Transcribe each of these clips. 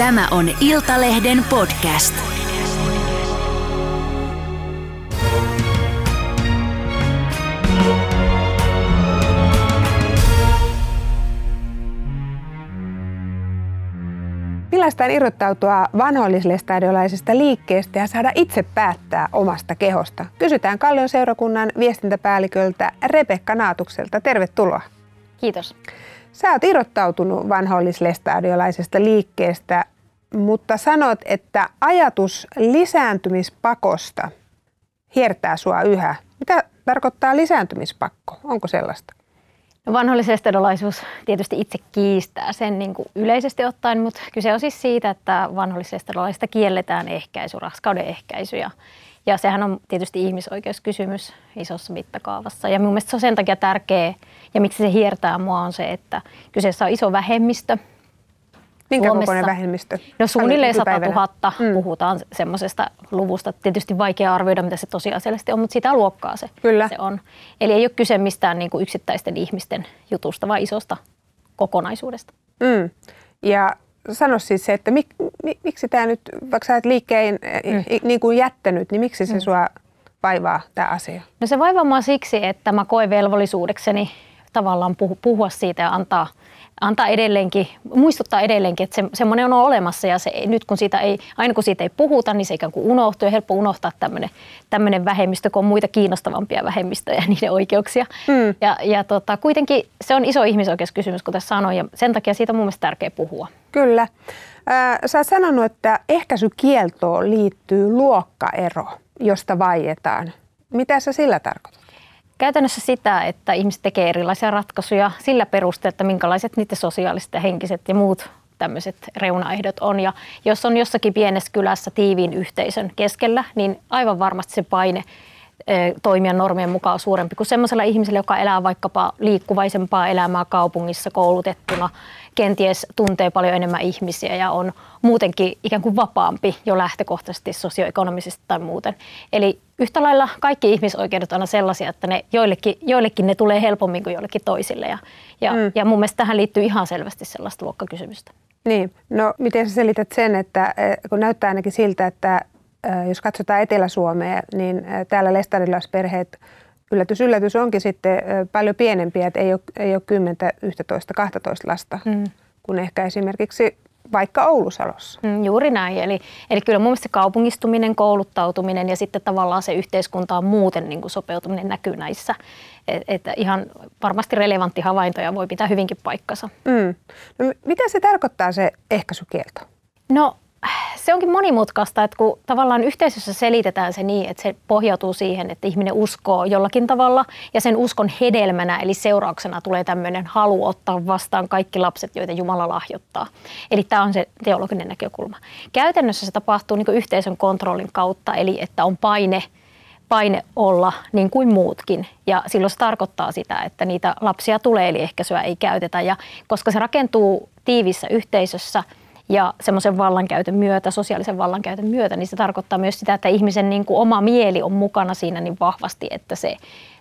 Tämä on Iltalehden podcast. Millaista on irrottautua vanhoillislestadiolaisesta liikkeestä ja saada itse päättää omasta kehosta? Kysytään Kallion seurakunnan viestintäpäälliköltä Rebekka Naatukselta. Tervetuloa. Kiitos. Sä oot irrottautunut vanhoillislestadiolaisesta liikkeestä, mutta sanot, että ajatus lisääntymispakosta hiertää sua yhä. Mitä tarkoittaa lisääntymispakko? Onko sellaista? No vanhollisestadolaisuus tietysti itse kiistää sen niin kuin yleisesti ottaen, mutta kyse on siis siitä, että vanhollisestadolaista kielletään ehkäisy, raskauden ehkäisy ja, ja sehän on tietysti ihmisoikeuskysymys isossa mittakaavassa. Ja mun mielestä se on sen takia tärkeä ja miksi se hiertää mua on se, että kyseessä on iso vähemmistö, Minkä Suomessa. kokoinen vähemmistö? No suunnilleen 100 000 mm. puhutaan semmoisesta luvusta. Tietysti vaikea arvioida, mitä se tosiasiallisesti on, mutta sitä luokkaa se, Kyllä. se on. Eli ei ole kyse mistään niin kuin yksittäisten ihmisten jutusta, vaan isosta kokonaisuudesta. Mm. Ja sano siis se, että mik, mik, miksi tämä nyt, vaikka sä et liikkeen mm. niin kuin jättänyt, niin miksi se mm. sua vaivaa tämä asia? No se vaivaa mua siksi, että mä koen velvollisuudekseni tavallaan puhua siitä ja antaa – antaa edelleenkin, muistuttaa edelleenkin, että se, semmoinen on olemassa ja se, nyt kun siitä ei, aina kun siitä ei puhuta, niin se ikään kuin unohtuu ja helppo unohtaa tämmöinen, tämmöinen vähemmistö, kun on muita kiinnostavampia vähemmistöjä ja niiden oikeuksia. Mm. Ja, ja tota, kuitenkin se on iso ihmisoikeuskysymys, kuten sanoin, ja sen takia siitä on mun mielestä tärkeä puhua. Kyllä. Äh, sä oot sanonut, että ehkäisykieltoon liittyy luokkaero, josta vaietaan. Mitä sä sillä tarkoitat? Käytännössä sitä, että ihmiset tekee erilaisia ratkaisuja sillä perusteella, että minkälaiset niiden sosiaaliset ja henkiset ja muut tämmöiset reunaehdot on. Ja jos on jossakin pienessä kylässä tiiviin yhteisön keskellä, niin aivan varmasti se paine toimia normien mukaan suurempi kuin semmoisella ihmisellä, joka elää vaikkapa liikkuvaisempaa elämää kaupungissa koulutettuna, kenties tuntee paljon enemmän ihmisiä ja on muutenkin ikään kuin vapaampi jo lähtökohtaisesti sosioekonomisesti tai muuten. Eli yhtä lailla kaikki ihmisoikeudet on sellaisia, että ne joillekin, joillekin ne tulee helpommin kuin joillekin toisille. Ja, ja, mm. ja mun mielestä tähän liittyy ihan selvästi sellaista luokkakysymystä. Niin, no miten sä selität sen, että kun näyttää ainakin siltä, että jos katsotaan Etelä-Suomea, niin täällä lestadilaisperheet, yllätys, yllätys onkin sitten paljon pienempiä, että ei ole, ei ole 10, 11, 12 lasta, mm. kun ehkä esimerkiksi vaikka Oulusalossa. Mm, juuri näin. Eli, eli kyllä mun mielestä kaupungistuminen, kouluttautuminen ja sitten tavallaan se yhteiskuntaan muuten niin kuin sopeutuminen näkyy näissä. Et, et ihan varmasti relevantti havainto ja voi pitää hyvinkin paikkansa. Mm. No, mitä se tarkoittaa se ehkäisykielto? No se onkin monimutkaista, että kun tavallaan yhteisössä selitetään se niin, että se pohjautuu siihen, että ihminen uskoo jollakin tavalla ja sen uskon hedelmänä eli seurauksena tulee tämmöinen halu ottaa vastaan kaikki lapset, joita Jumala lahjoittaa. Eli tämä on se teologinen näkökulma. Käytännössä se tapahtuu niin yhteisön kontrollin kautta, eli että on paine paine olla niin kuin muutkin. Ja silloin se tarkoittaa sitä, että niitä lapsia tulee, eli ehkäisyä ei käytetä. Ja koska se rakentuu tiivissä yhteisössä – ja semmoisen vallankäytön myötä, sosiaalisen vallankäytön myötä, niin se tarkoittaa myös sitä, että ihmisen niin kuin oma mieli on mukana siinä niin vahvasti, että se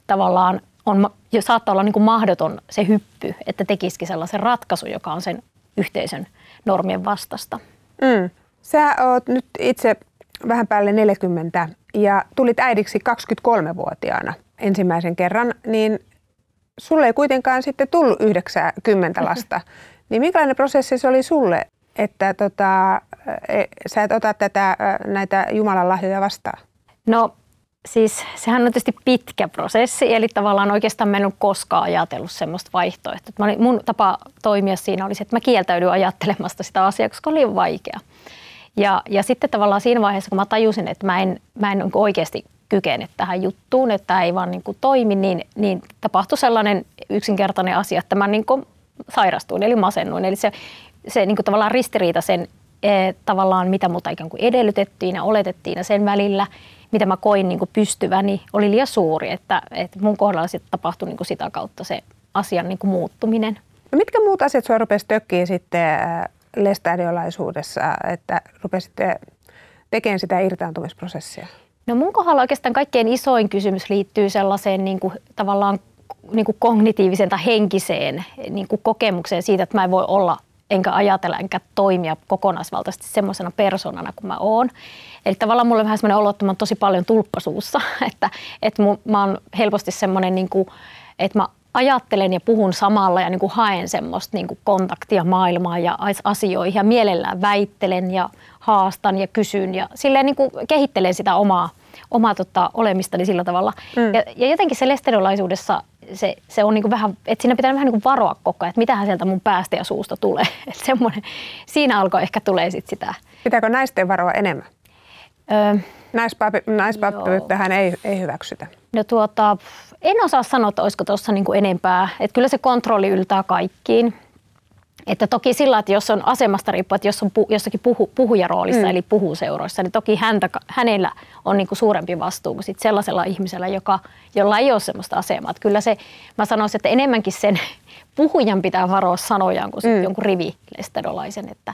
tavallaan on, jo saattaa olla niin kuin mahdoton se hyppy, että tekisikin sellaisen ratkaisun, joka on sen yhteisön normien vastasta. Mm. Sä oot nyt itse vähän päälle 40 ja tulit äidiksi 23-vuotiaana ensimmäisen kerran, niin sulle ei kuitenkaan sitten tullut 90 lasta. Niin minkälainen prosessi se oli sulle että tota, e, sä et ota tätä, näitä Jumalan lahjoja vastaan? No siis sehän on tietysti pitkä prosessi, eli tavallaan oikeastaan mä en ole koskaan ajatellut semmoista vaihtoehtoa. Mun tapa toimia siinä oli se, että mä kieltäydyin ajattelemasta sitä asiaa, koska oli vaikea. Ja, ja sitten tavallaan siinä vaiheessa, kun mä tajusin, että mä en, mä en oikeasti kykene tähän juttuun, että tämä ei vaan niin kuin toimi, niin, niin tapahtui sellainen yksinkertainen asia, että mä niin kuin sairastuin, eli masennuin. Eli se se niin kuin tavallaan ristiriita sen e, tavallaan, mitä multa ikään kuin edellytettiin ja oletettiin ja sen välillä, mitä mä koin niin kuin pystyväni, oli liian suuri. Että, että mun kohdalla sitten tapahtui niin kuin sitä kautta se asian niin kuin muuttuminen. No mitkä muut asiat sinua rupesi tökkiä sitten lestadiolaisuudessa, että rupesitte tekemään sitä irtaantumisprosessia? No mun kohdalla oikeastaan kaikkein isoin kysymys liittyy sellaiseen niin kuin, tavallaan niin kuin kognitiiviseen tai henkiseen niin kuin kokemukseen siitä, että mä en voi olla enkä ajatella enkä toimia kokonaisvaltaisesti semmoisena persoonana kuin mä oon. Eli tavallaan mulla on vähän semmoinen olo, että mä oon tosi paljon tulppasuussa, että, että mä oon helposti semmoinen, niin kuin, että mä ajattelen ja puhun samalla ja niin kuin haen semmoista niin kuin kontaktia maailmaan ja asioihin ja mielellään väittelen ja haastan ja kysyn ja silleen niin kuin kehittelen sitä omaa, omaa tota, olemistani sillä tavalla. Mm. Ja, ja jotenkin se lestedolaisuudessa se, se on niin kuin vähän, että siinä pitää vähän niin kuin varoa koko ajan, että mitähän sieltä mun päästä ja suusta tulee. Että semmoinen, siinä alkoi ehkä tulee sit sitä. Pitääkö naisten varoa enemmän? Öö, Naispappivyttähän ei, ei hyväksytä. No tuota, en osaa sanoa, että olisiko tuossa niin enempää. Että kyllä se kontrolli yltää kaikkiin. Että toki sillä, että jos on asemasta riippuen, että jos on pu, jossakin puhu, puhujaroolissa mm. eli puhuseuroissa, niin toki häntä, hänellä on niin kuin suurempi vastuu kuin sit sellaisella ihmisellä, joka, jolla ei ole sellaista asemaa. Että kyllä se, mä sanoisin, että enemmänkin sen puhujan pitää varoa sanojaan kuin mm. jonkun rivilestedolaisen. Että,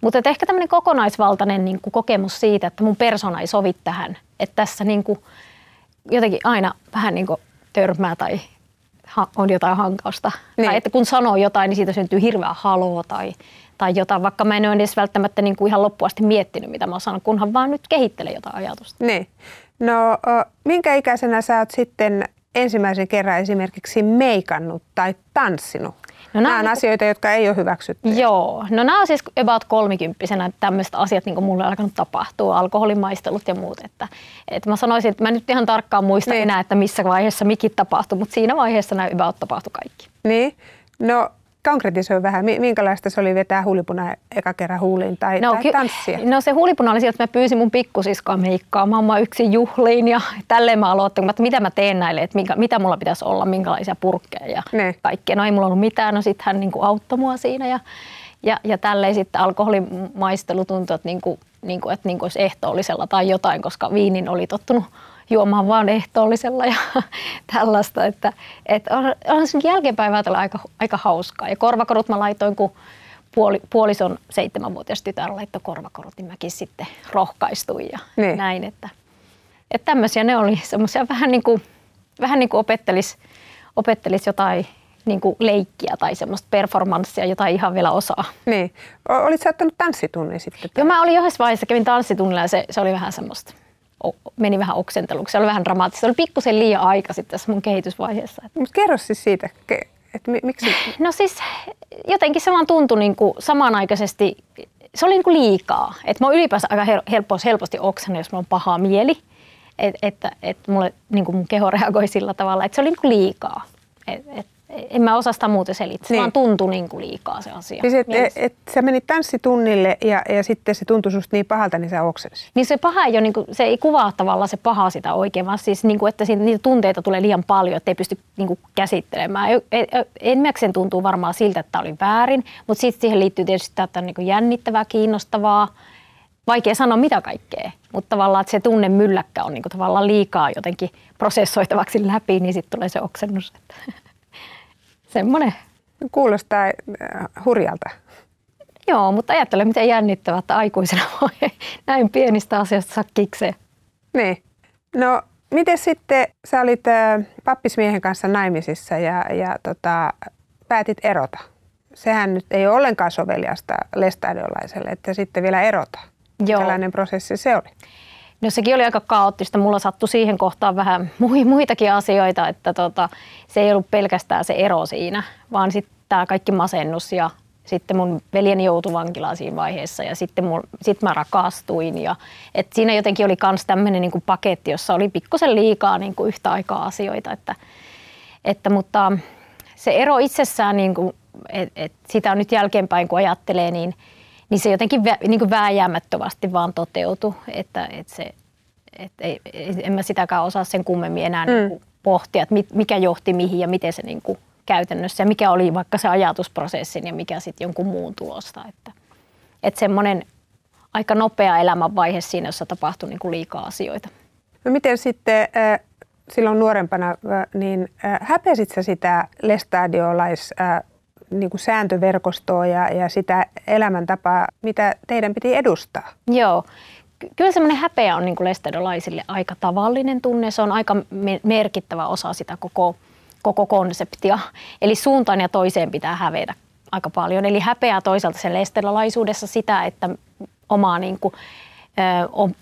mutta että ehkä tämmöinen kokonaisvaltainen niin kuin kokemus siitä, että mun persona ei sovi tähän. Että tässä niin kuin, jotenkin aina vähän niin kuin törmää tai on jotain hankausta. Niin. Tai että kun sanoo jotain, niin siitä syntyy hirveä haloo tai, tai jotain, vaikka mä en ole edes välttämättä niin kuin ihan loppuasti miettinyt, mitä mä sanon, kunhan vaan nyt kehittelen jotain ajatusta. Niin. No, minkä ikäisenä sä oot sitten ensimmäisen kerran esimerkiksi meikannut tai tanssinut? No, nämä, on niin, asioita, jotka ei ole hyväksytty. Joo, no nämä on siis about kolmikymppisenä tämmöiset asiat, niin kuin mulle on alkanut tapahtua, alkoholimaistelut ja muut. Että, että mä sanoisin, että mä nyt ihan tarkkaan muista niin. enää, että missä vaiheessa mikin tapahtui, mutta siinä vaiheessa nämä about tapahtui kaikki. Niin, no konkretisoi vähän, minkälaista se oli vetää huulipuna eka kerran huuliin tai, no, tai tanssia? No se huulipuna oli sieltä, että mä pyysin mun pikkusiskoa meikkaamaan. Mä yksin juhliin ja tälleen mä aloittin, että mitä mä teen näille, että minkä, mitä mulla pitäisi olla, minkälaisia purkkeja ja ne. kaikkea. No ei mulla ollut mitään, no sitten hän niin kuin auttoi mua siinä ja, ja, ja tälleen sitten alkoholimaistelu tuntui, että, niin kuin, niin kuin, että niin kuin olisi ehtoollisella tai jotain, koska viinin oli tottunut juomaan vaan ehtoollisella ja tällaista. Että, että on, on jälkeenpäin ajatella aika, aika hauskaa. Ja korvakorut mä laitoin, kun puoli, puolison seitsemänvuotias tytär laittoi korvakorut, niin mäkin sitten rohkaistuin ja niin. näin. Että, että tämmöisiä ne oli semmoisia vähän niin kuin, vähän niin kuin opettelis, opettelis jotain niin kuin leikkiä tai semmoista performanssia, jota ei ihan vielä osaa. Niin. Olit sä ottanut tanssitunnin sitten? Joo, mä olin yhdessä vaiheessa, kävin tanssitunnilla ja se, se oli vähän semmoista meni vähän oksenteluksi. Se oli vähän dramaattista. Se oli pikkusen liian aika sitten tässä mun kehitysvaiheessa. Mutta kerro siis siitä, että miksi? No siis jotenkin se vaan tuntui niin kuin samanaikaisesti, se oli niin kuin liikaa. Että mä oon ylipäänsä aika helposti, helposti oksana, jos mulla on paha mieli. Et, että että mulle, niin kuin mun keho reagoi sillä tavalla, että se oli niin kuin liikaa. Et, et, en mä osaa sitä muuten selittää. Se niin. vaan tuntui niin kuin liikaa se asia. Siis et, et, et sä menit tanssitunnille ja, ja sitten se tuntui susta niin pahalta, niin sä oksensit. Niin se paha ei ole, niin kuin, se ei kuvaa tavallaan se paha sitä oikein, vaan siis niin kuin, että siitä, niitä tunteita tulee liian paljon, että ei pysty niin kuin, käsittelemään. Enimmäkseen tuntuu varmaan siltä, että tämä oli väärin, mutta sitten siihen liittyy tietysti sitä, että on niin kuin jännittävää, kiinnostavaa, vaikea sanoa mitä kaikkea, mutta tavallaan että se tunne mylläkkä on niin kuin, tavallaan liikaa jotenkin prosessoitavaksi läpi, niin sitten tulee se oksennus. Että semmoinen. Kuulostaa äh, hurjalta. Joo, mutta ajattele, miten jännittävää, että aikuisena voi näin pienistä asioista saa kikseen. Niin. No, miten sitten sä olit äh, pappismiehen kanssa naimisissa ja, ja tota, päätit erota? Sehän nyt ei ole ollenkaan soveliasta lestadiolaiselle, että sitten vielä erota. Joo. Tällainen prosessi se oli? No sekin oli aika kaoottista. Mulla sattui siihen kohtaan vähän muitakin asioita, että tota, se ei ollut pelkästään se ero siinä, vaan sitten tämä kaikki masennus ja sitten mun veljeni joutui vankilaan siinä vaiheessa ja sitten mun, sit mä rakastuin. Ja, et siinä jotenkin oli myös tämmöinen niinku paketti, jossa oli pikkusen liikaa niinku yhtä aikaa asioita. Että, että, mutta se ero itsessään, niinku, et, et sitä nyt jälkeenpäin kun ajattelee, niin – niin se jotenkin vä, niin kuin vääjäämättömästi vaan toteutui, että, että se, että ei, en mä sitäkään osaa sen kummemmin enää mm. niin pohtia, että mikä johti mihin ja miten se niin kuin käytännössä ja mikä oli vaikka se ajatusprosessin ja mikä sitten jonkun muun tulosta. Että, että semmoinen aika nopea elämänvaihe siinä, jossa tapahtui niin kuin liikaa asioita. No miten sitten äh, silloin nuorempana, äh, niin äh, häpesit sä sitä lestadiolais niin kuin sääntöverkostoa ja, ja sitä elämäntapaa, mitä teidän piti edustaa? Joo. Kyllä semmoinen häpeä on niin kuin lestedolaisille aika tavallinen tunne. Se on aika merkittävä osa sitä koko, koko konseptia. Eli suuntaan ja toiseen pitää hävetä aika paljon. Eli häpeää toisaalta sen lestelalaisuudessa sitä, että omaa niin kuin,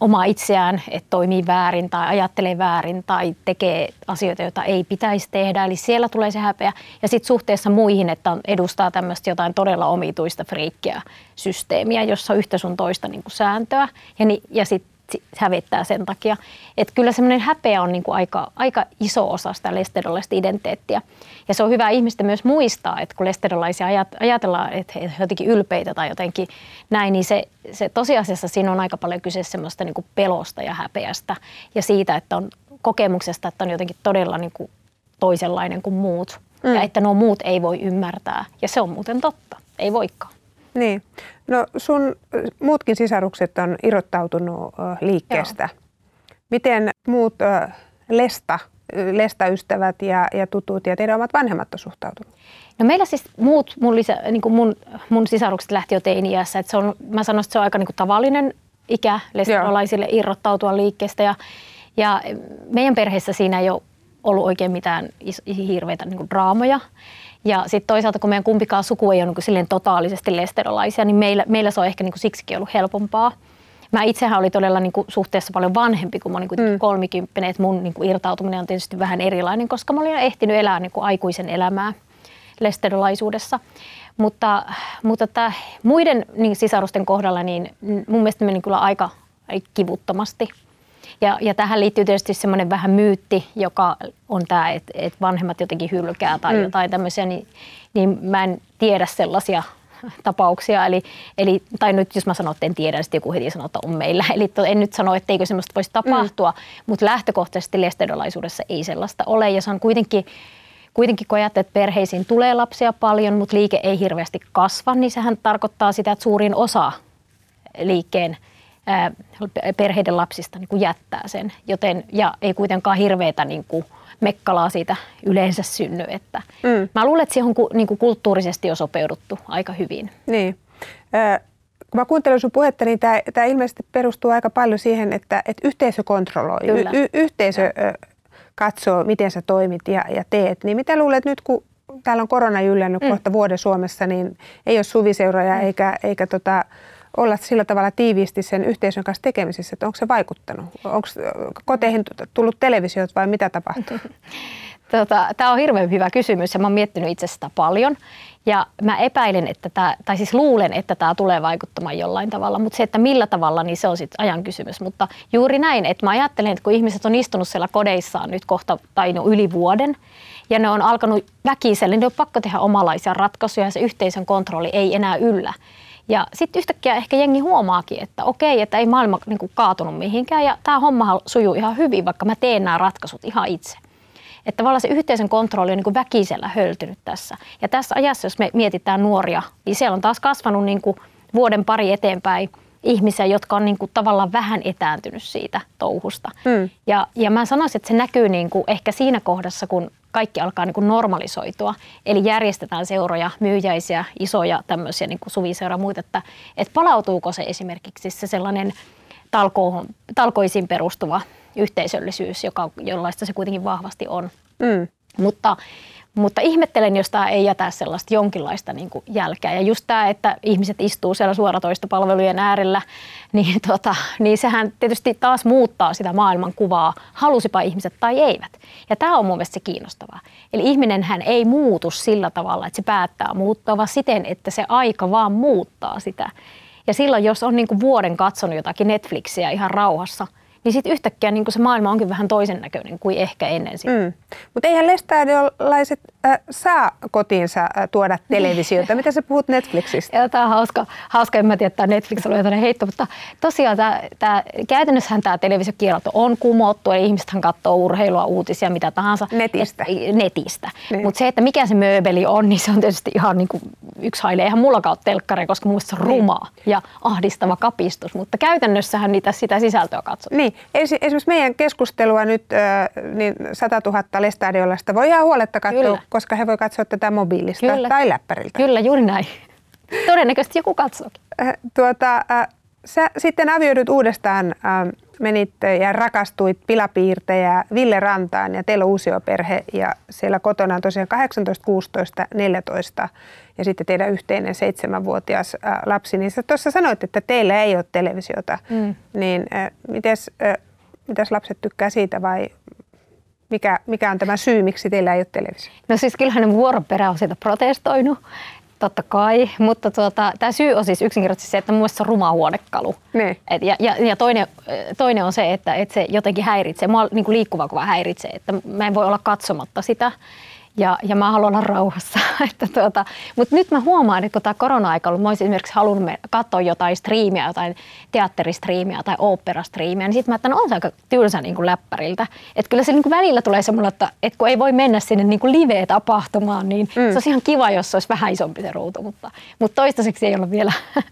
omaa itseään, että toimii väärin tai ajattelee väärin tai tekee asioita, joita ei pitäisi tehdä. Eli siellä tulee se häpeä. Ja sitten suhteessa muihin, että edustaa tämmöistä jotain todella omituista friikkiä systeemiä, jossa yhtä sun toista niin kuin sääntöä. Ja, ni, ja sitten hävettää sen takia. Että kyllä semmoinen häpeä on niin kuin aika, aika iso osa sitä lestedolaista identiteettiä. Ja se on hyvä ihmisten myös muistaa, että kun lestedolaisia ajatellaan, että he jotenkin ylpeitä tai jotenkin näin, niin se, se tosiasiassa siinä on aika paljon kyse semmoista niin kuin pelosta ja häpeästä ja siitä, että on kokemuksesta, että on jotenkin todella niin kuin toisenlainen kuin muut. Mm. Ja että nuo muut ei voi ymmärtää. Ja se on muuten totta. Ei voikaan. Niin. No sun muutkin sisarukset on irrottautunut liikkeestä. Joo. Miten muut lesta, lestaystävät ja, ja tutut ja teidän omat vanhemmat on suhtautunut? No meillä siis muut, mun, lisä, niin kuin mun, mun sisarukset lähti jo teini-iässä. Että se on, mä sanoisin, että se on aika niin kuin tavallinen ikä lestinolaisille irrottautua liikkeestä. Ja, ja meidän perheessä siinä ei ole ollut oikein mitään hirveitä niin kuin draamoja. Ja sitten toisaalta, kun meidän kumpikaan suku ei ole niin silleen totaalisesti lesterolaisia, niin meillä, meillä se on ehkä niin kuin siksikin ollut helpompaa. Mä itsehän olin todella niin kuin suhteessa paljon vanhempi kuin mä olin niin mm. kolmikymppinen, että mun niin kuin irtautuminen on tietysti vähän erilainen, koska mä olin ehtinyt elää niin kuin aikuisen elämää lesterolaisuudessa. Mutta, mutta tämä muiden niin sisarusten kohdalla, niin mun mielestä meni kyllä aika kivuttomasti. Ja, ja tähän liittyy tietysti semmoinen vähän myytti, joka on tämä, että, että vanhemmat jotenkin hylkää tai mm. jotain tämmöisiä, niin, niin mä en tiedä sellaisia tapauksia. Eli, eli, tai nyt jos mä sanon, että en tiedä, niin sitten joku heti sanoo, että on meillä. Eli to, en nyt sano, etteikö semmoista voisi tapahtua, mm. mutta lähtökohtaisesti lestedolaisuudessa ei sellaista ole. Ja se on kuitenkin, kuitenkin kun ajattelet, että perheisiin tulee lapsia paljon, mutta liike ei hirveästi kasva, niin sehän tarkoittaa sitä, että suurin osa liikkeen – perheiden lapsista niin kuin jättää sen, joten, ja ei kuitenkaan hirveätä niin kuin mekkalaa siitä yleensä synny. Että mm. Mä luulen, että siihen on niin kuin kulttuurisesti jo sopeuduttu aika hyvin. Niin. Äh, kun mä kuuntelen sun puhetta, niin tämä, tämä ilmeisesti perustuu aika paljon siihen, että, että yhteisö kontrolloi. Kyllä. Y- yhteisö ja. katsoo, miten sä toimit ja, ja teet. Niin mitä luulet nyt, kun täällä on korona jyllännyt mm. kohta vuoden Suomessa, niin ei ole suviseuroja mm. eikä, eikä tota, olla sillä tavalla tiiviisti sen yhteisön kanssa tekemisissä, että onko se vaikuttanut? Onko koteihin tullut televisiot vai mitä tapahtuu? Tota, tämä on hirveän hyvä kysymys ja mä oon miettinyt itse sitä paljon. Ja mä epäilen, että tämä, tai siis luulen, että tämä tulee vaikuttamaan jollain tavalla, mutta se, että millä tavalla, niin se on sitten ajan kysymys. Mutta juuri näin, että mä ajattelen, että kun ihmiset on istunut siellä kodeissaan nyt kohta tai no yli vuoden, ja ne on alkanut väkisellä, niin ne on pakko tehdä omalaisia ratkaisuja ja se yhteisön kontrolli ei enää yllä. Ja sitten yhtäkkiä ehkä jengi huomaakin, että okei, että ei maailma niin kuin kaatunut mihinkään ja tämä homma sujuu ihan hyvin, vaikka mä teen nämä ratkaisut ihan itse. Että tavallaan se yhteisön kontrolli on niin kuin väkisellä höltynyt tässä. Ja tässä ajassa, jos me mietitään nuoria, niin siellä on taas kasvanut niin kuin vuoden pari eteenpäin ihmisiä, jotka on niin kuin tavallaan vähän etääntynyt siitä touhusta. Mm. Ja, ja mä sanoisin, että se näkyy niin kuin ehkä siinä kohdassa, kun kaikki alkaa niin kuin normalisoitua. Eli järjestetään seuroja, myyjäisiä, isoja tämmöisiä niin kuin suviseura muita, että, että palautuuko se esimerkiksi se sellainen talko, talkoisiin perustuva yhteisöllisyys, joka, jollaista se kuitenkin vahvasti on. Mm. Mutta mutta ihmettelen, jos tämä ei jätä sellaista jonkinlaista niin kuin jälkeä. Ja just tämä, että ihmiset istuu siellä suoratoistopalvelujen äärellä, niin, tota, niin sehän tietysti taas muuttaa sitä maailman kuvaa, halusipa ihmiset tai eivät. Ja tämä on mun mielestä se kiinnostavaa. Eli ihminen hän ei muutu sillä tavalla, että se päättää muuttaa, vaan siten, että se aika vaan muuttaa sitä. Ja silloin, jos on niin kuin vuoden katsonut jotakin Netflixiä ihan rauhassa – niin sitten yhtäkkiä niin se maailma onkin vähän toisen näköinen kuin ehkä ennen sitä. Mm. Mutta eihän lestadiolaiset äh, saa kotiinsa äh, tuoda televisiota. Mitä sä puhut Netflixistä? tämä on hauska, hauska en mä tiedä, että Netflix oli jotain heitto, mutta tosiaan tää, tää, käytännössähän tämä televisiokielto on kumottu, eli ihmisethän katsoo urheilua, uutisia, mitä tahansa. Netistä. Et, netistä. Niin. Mutta se, että mikä se mööbeli on, niin se on tietysti ihan niin kuin yksi haile. Eihän mullakaan ole telkkari, koska muista se on niin. rumaa niin. ja ahdistava kapistus, mutta käytännössähän niitä sitä sisältöä katsotaan. Niin, esimerkiksi meidän keskustelua nyt niin 100 000 lestadiolasta voi ihan huoletta katsoa, Kyllä. Koska he voi katsoa tätä mobiilista Kyllä. tai läppäriltä. Kyllä, juuri näin. Todennäköisesti joku katsookin. Tuota, sä sitten avioidut uudestaan menit ja rakastuit pilapiirtejä Ville Rantaan ja teillä on uusioperhe ja siellä kotona on tosiaan 18, 16, 14 ja sitten teidän yhteinen seitsemänvuotias lapsi. Niin sä tuossa sanoit, että teillä ei ole televisiota, mm. niin mites, mitäs lapset tykkää siitä vai mikä, mikä on tämä syy, miksi teillä ei ole televisio? No siis kyllähän ne vuoroperä on siitä protestoinut, totta kai, mutta tuota, tämä syy on siis yksinkertaisesti se, että mun se on ruma huonekalu. Niin. Et, ja, ja, ja toinen, toinen on se, että, että se jotenkin häiritsee, mua niin kuin liikkuva kuva häiritsee, että mä en voi olla katsomatta sitä ja, ja mä haluan olla rauhassa. että tuota, Mutta nyt mä huomaan, että kun tämä korona-aika ollut, mä olisin esimerkiksi halunnut katsoa jotain striimiä, jotain teatteristriimiä tai oopperastriimiä, niin sitten mä että no on se aika tylsä niin kuin läppäriltä. Että kyllä se niin kuin välillä tulee semmoinen, että, että kun ei voi mennä sinne niin kuin live-tapahtumaan, niin mm. se olisi ihan kiva, jos se olisi vähän isompi se ruutu, mutta, mutta toistaiseksi ei ole vielä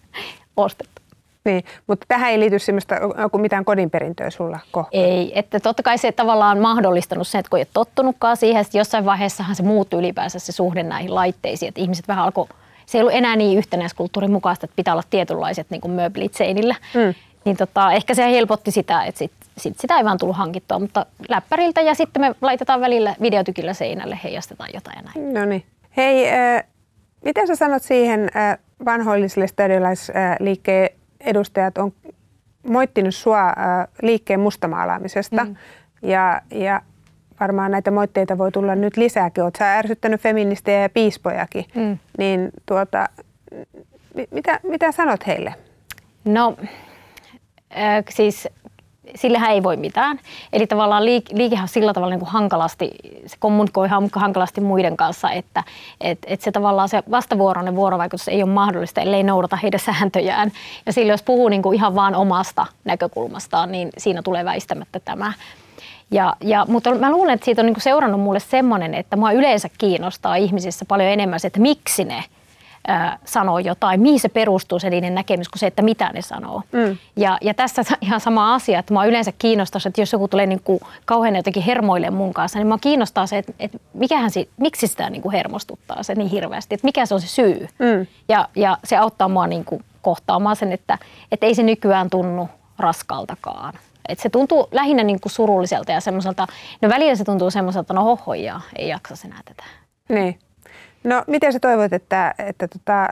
ostettu. Niin, mutta tähän ei liity semmoista kuin mitään kodinperintöä sulla kohtaan. Ei, että totta kai se tavallaan on mahdollistanut sen, että kun ei ole tottunutkaan siihen, että jossain vaiheessahan se muuttui ylipäänsä se suhde näihin laitteisiin, että ihmiset vähän alkoi, se ei ollut enää niin yhtenäiskulttuurin mukaista, että pitää olla tietynlaiset niin kuin möblit seinillä. Mm. Niin tota, ehkä se helpotti sitä, että sit, sit sitä ei vaan tullut hankittua, mutta läppäriltä ja sitten me laitetaan välillä videotykillä seinälle, heijastetaan jotain ja näin. No niin. Hei, äh, mitä sä sanot siihen äh, vanhoilliselle stadiolaisliikkeen edustajat on moittinut sua liikkeen mustamaalaamisesta mm. ja, ja varmaan näitä moitteita voi tulla nyt lisääkin. Oletko ärsyttänyt feministejä ja piispojakin, mm. niin tuota, mitä, mitä sanot heille? No äh, siis sillehän ei voi mitään. Eli tavallaan liik- liikehän on sillä tavalla niin kuin hankalasti, se kommunikoi hankalasti muiden kanssa, että et, et se tavallaan se vastavuoroinen vuorovaikutus ei ole mahdollista, ellei noudata heidän sääntöjään. Ja sillä jos puhuu niin kuin ihan vaan omasta näkökulmastaan, niin siinä tulee väistämättä tämä. Ja, ja, mutta mä luulen, että siitä on niin seurannut mulle semmoinen, että mua yleensä kiinnostaa ihmisissä paljon enemmän se, että miksi ne – sanoo jotain, mihin se perustuu se niiden näkemys kuin se, että mitä ne sanoo. Mm. Ja, ja tässä ihan sama asia, että mä yleensä kiinnostaa, että jos joku tulee niin kuin kauhean jotenkin hermoille mun kanssa, niin mä kiinnostaa se, että, että mikähän se, miksi sitä niin kuin hermostuttaa se niin hirveästi, että mikä se on se syy. Mm. Ja, ja se auttaa mua niin kuin kohtaamaan sen, että, että ei se nykyään tunnu raskaltakaan. Et se tuntuu lähinnä niin kuin surulliselta ja semmoiselta, no välillä se tuntuu semmoiselta, no hohoja, ei jaksa enää tätä. Niin. No miten sä toivot, että, että tota,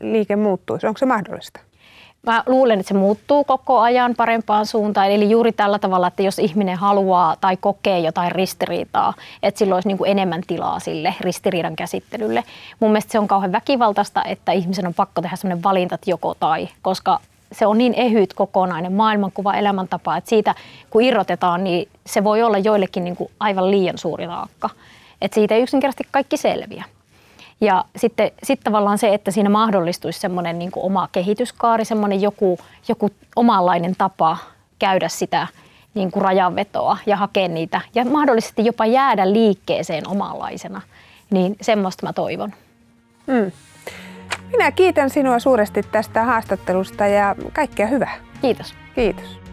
liike muuttuisi? Onko se mahdollista? Mä luulen, että se muuttuu koko ajan parempaan suuntaan. Eli juuri tällä tavalla, että jos ihminen haluaa tai kokee jotain ristiriitaa, että silloin olisi niin kuin enemmän tilaa sille ristiriidan käsittelylle. Mun mielestä se on kauhean väkivaltaista, että ihmisen on pakko tehdä sellainen valinta, joko tai, koska se on niin ehyt kokonainen maailmankuva, elämäntapa, että siitä kun irrotetaan, niin se voi olla joillekin niin kuin aivan liian suuri taakka. Että siitä ei yksinkertaisesti kaikki selviä. Ja sitten sit tavallaan se, että siinä mahdollistuisi semmoinen niin oma kehityskaari, semmoinen joku, joku omanlainen tapa käydä sitä niin kuin rajanvetoa ja hakea niitä ja mahdollisesti jopa jäädä liikkeeseen omanlaisena. Niin semmoista mä toivon. Mm. Minä kiitän sinua suuresti tästä haastattelusta ja kaikkea hyvää. Kiitos. Kiitos.